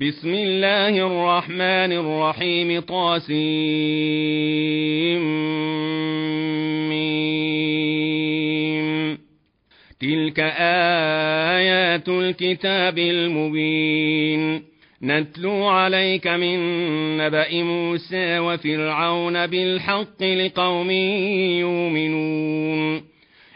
بسم الله الرحمن الرحيم طاسيم تلك آيات الكتاب المبين. نتلو عليك من نبأ موسى وفرعون بالحق لقوم يؤمنون.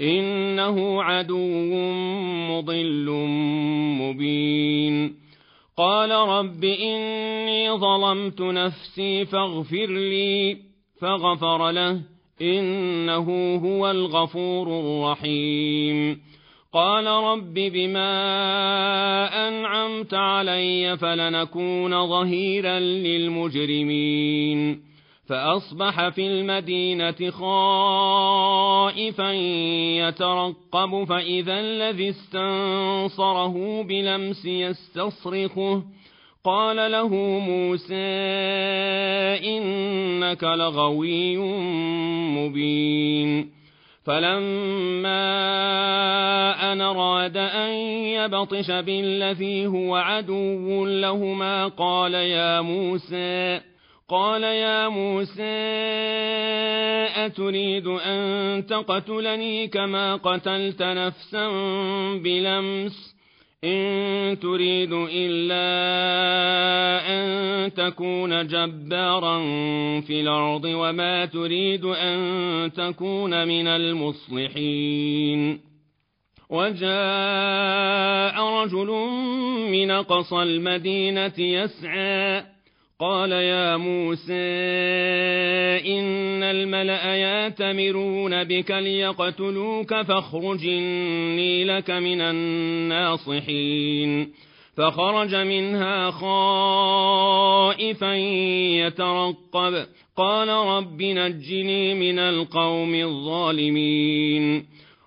إنه عدو مضل مبين. قال رب إني ظلمت نفسي فاغفر لي فغفر له إنه هو الغفور الرحيم. قال رب بما أنعمت علي فلنكون ظهيرا للمجرمين. فأصبح في المدينة خائفا يترقب فإذا الذي استنصره بلمس يستصرخه. قال له موسى إنك لغوي مبين. فلما أن أراد أن يبطش بالذي هو عدو لهما قال يا موسى قال يا موسى أتريد أن تقتلني كما قتلت نفسا بلمس؟ إن تريد إلا أن تكون جبارا في الأرض وما تريد أن تكون من المصلحين. وجاء رجل من قصى المدينة يسعى قال يا موسى إن الملأ يأتمرون بك ليقتلوك فاخرج إني لك من الناصحين. فخرج منها خائفا يترقب. قال رب نجني من القوم الظالمين.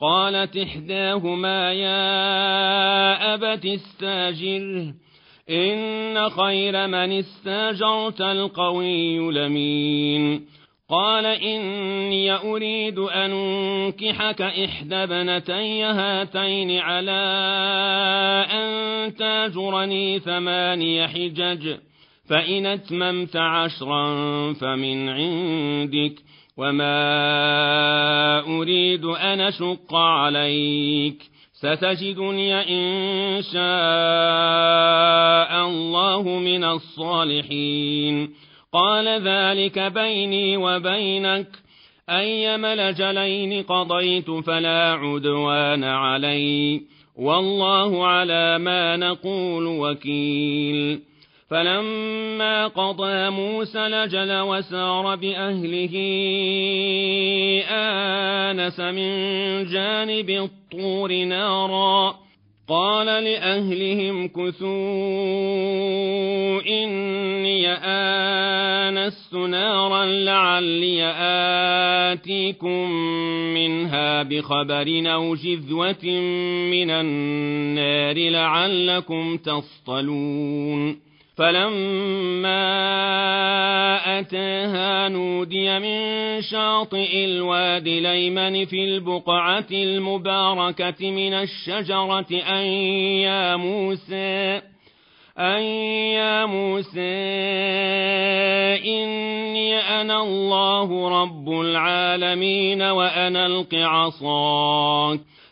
قالت إحداهما يا أبت استاجره إن خير من استاجرت القوي لمين قال إني أريد أن أنكحك إحدى بنتي هاتين على أن تاجرني ثماني حجج فإن أتممت عشرا فمن عندك وما أريد أن أشق عليك. ستجدني إن شاء الله من الصالحين. قال ذلك بيني وبينك. أيما لجلين قضيت فلا عدوان علي. والله على ما نقول وكيل. فلما قضى موسى لجل وسار بأهله آنس من جانب الطور نارا. قال لأهلهم كثوا إني آنست نارا لعلي آتيكم منها بخبر أو جذوة من النار لعلكم تصطلون. فلما أتاها نودي من شاطئ الواد ليمن في البقعة المباركة من الشجرة أن يا موسى أن يا موسى إني أنا الله رب العالمين وأنا ألق عصاك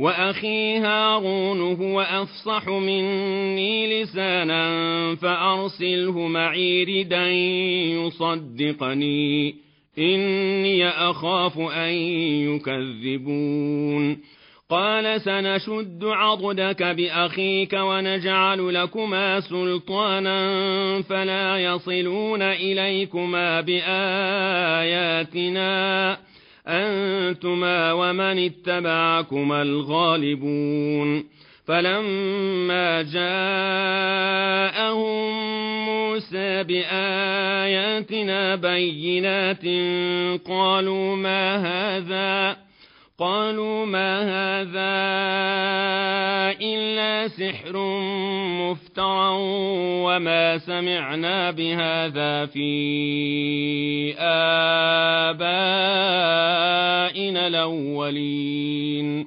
وأخي هارون هو أفصح مني لسانا فأرسله معي ردا يصدقني. إني أخاف أن يكذبون. قال سنشد عضدك بأخيك ونجعل لكما سلطانا فلا يصلون إليكما بآياتنا. أنتما ومن اتبعكما الغالبون. فلما جاءهم موسى بآياتنا بينات قالوا ما هذا؟ قالوا ما هذا إلا سحر مفترى وما سمعنا بهذا في آبائنا الأولين.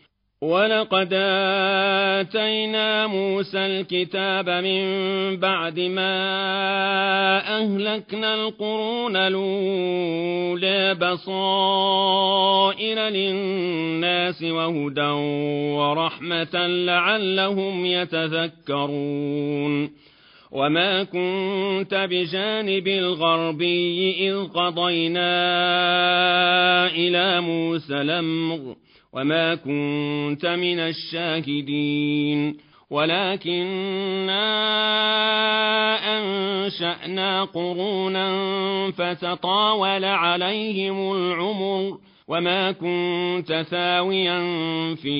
ولقد آتينا موسى الكتاب من بعد ما أهلكنا القرون الأولى بصائر للناس وهدى ورحمة لعلهم يتذكرون وما كنت بجانب الغربي إذ قضينا إلى موسى الأمر وما كنت من الشاهدين ولكنا أنشأنا قرونا فتطاول عليهم العمر وما كنت ثاويا في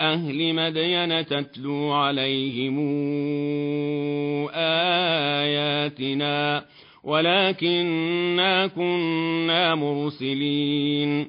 أهل مدين تتلو عليهم آياتنا ولكنا كنا مرسلين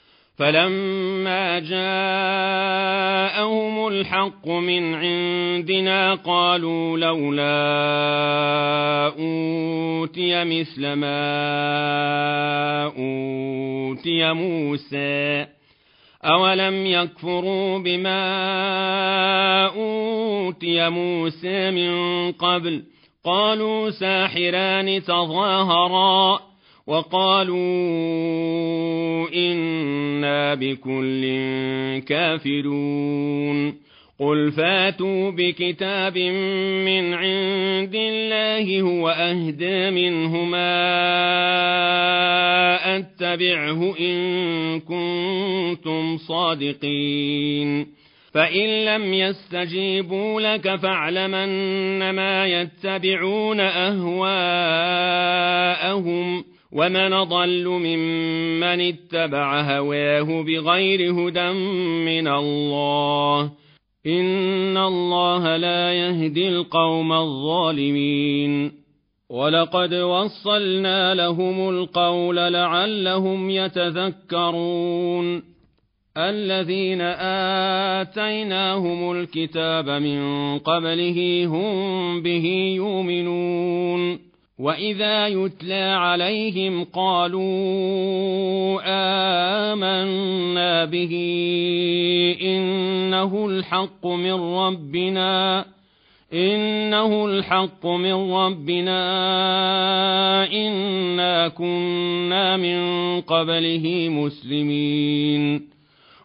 فلما جاءهم الحق من عندنا قالوا لولا أوتي مثل ما أوتي موسى أولم يكفروا بما أوتي موسى من قبل قالوا ساحران تظاهرا وقالوا إنا بكل كافرون. قل فاتوا بكتاب من عند الله هو أهدى منهما أتبعه إن كنتم صادقين. فإن لم يستجيبوا لك فاعلم أنما يتبعون أهواءهم. ومن ضل ممن اتبع هواه بغير هدى من الله إن الله لا يهدي القوم الظالمين ولقد وصلنا لهم القول لعلهم يتذكرون الذين آتيناهم الكتاب من قبله هم به يؤمنون وإذا يتلى عليهم قالوا آمنا به إنه الحق من ربنا إنه الحق من ربنا إنا كنا من قبله مسلمين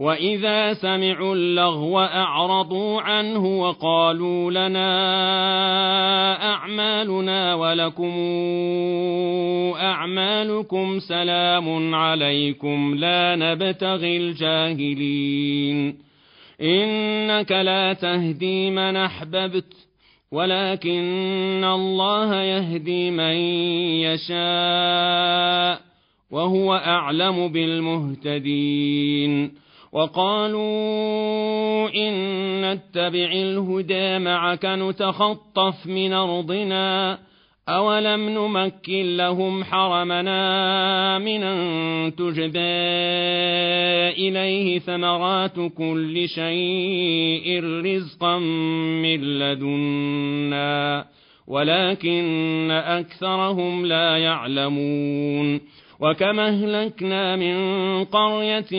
وإذا سمعوا اللغو أعرضوا عنه وقالوا لنا أعمالنا ولكم أعمالكم سلام عليكم لا نبتغي الجاهلين إنك لا تهدي من أحببت ولكن الله يهدي من يشاء وهو أعلم بالمهتدين وقالوا إن نتبع الهدى معك نتخطف من أرضنا أولم نمكن لهم حرمنا من تجبى إليه ثمرات كل شيء رزقا من لدنا ولكن أكثرهم لا يعلمون وكما أهلكنا من قرية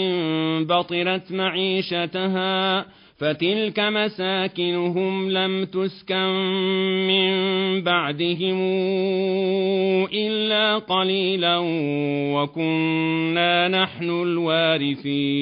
بطرت معيشتها فتلك مساكنهم لم تسكن من بعدهم إلا قليلا وكنا نحن الوارثين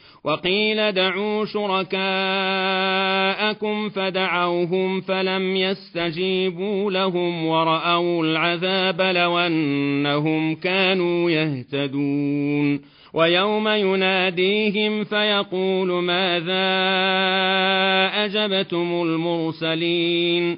وقيل دعوا شركاءكم فدعوهم فلم يستجيبوا لهم ورأوا العذاب لو أنهم كانوا يهتدون. ويوم يناديهم فيقول ماذا أجبتم المرسلين؟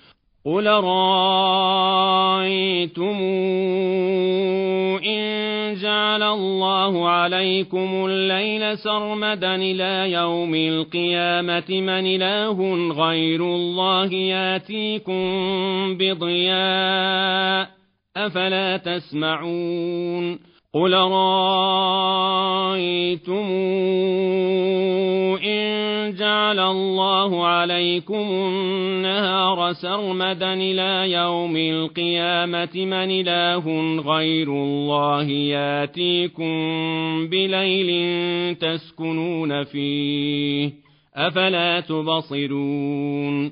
قل رأيتم إن جعل الله عليكم الليل سرمدا إلى يوم القيامة من إله غير الله ياتيكم بضياء أفلا تسمعون قل رأيتم إن جعل الله عليكم النهار سرمدا إلى يوم القيامة من إله غير الله ياتيكم بليل تسكنون فيه أفلا تبصرون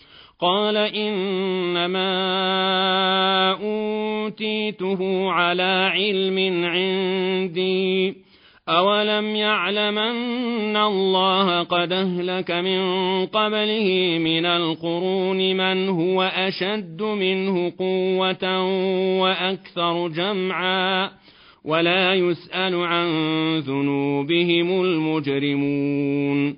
قال إنما أوتيته على علم عندي. أولم يعلم أن الله قد أهلك من قبله من القرون من هو أشد منه قوة وأكثر جمعا. ولا يسأل عن ذنوبهم المجرمون.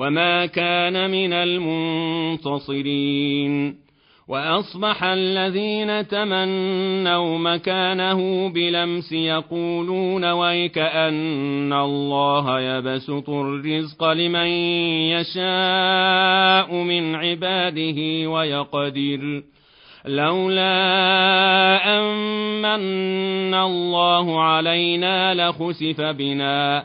وما كان من المنتصرين واصبح الذين تمنوا مكانه بلمس يقولون ويك ان الله يبسط الرزق لمن يشاء من عباده ويقدر لولا أمن الله علينا لخسف بنا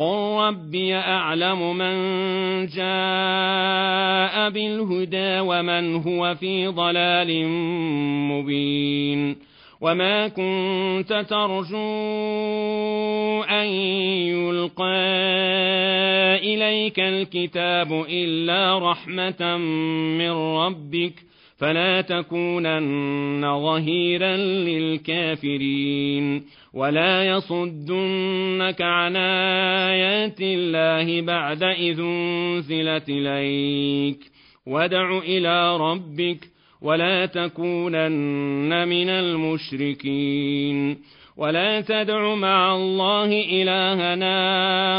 قل ربي أعلم من جاء بالهدى ومن هو في ضلال مبين وما كنت ترجو أن يلقى إليك الكتاب إلا رحمة من ربك فلا تكونن ظهيرا للكافرين. ولا يصدنك عن آيات الله بعد إذ أنزلت إليك. وادع إلى ربك ولا تكونن من المشركين. ولا تدع مع الله إلها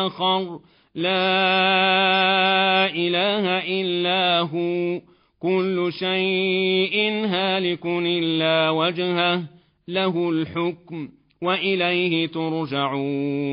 آخر. لا إله إلا هو. كل شيء هالك إلا وجهه له الحكم وإليه ترجعون.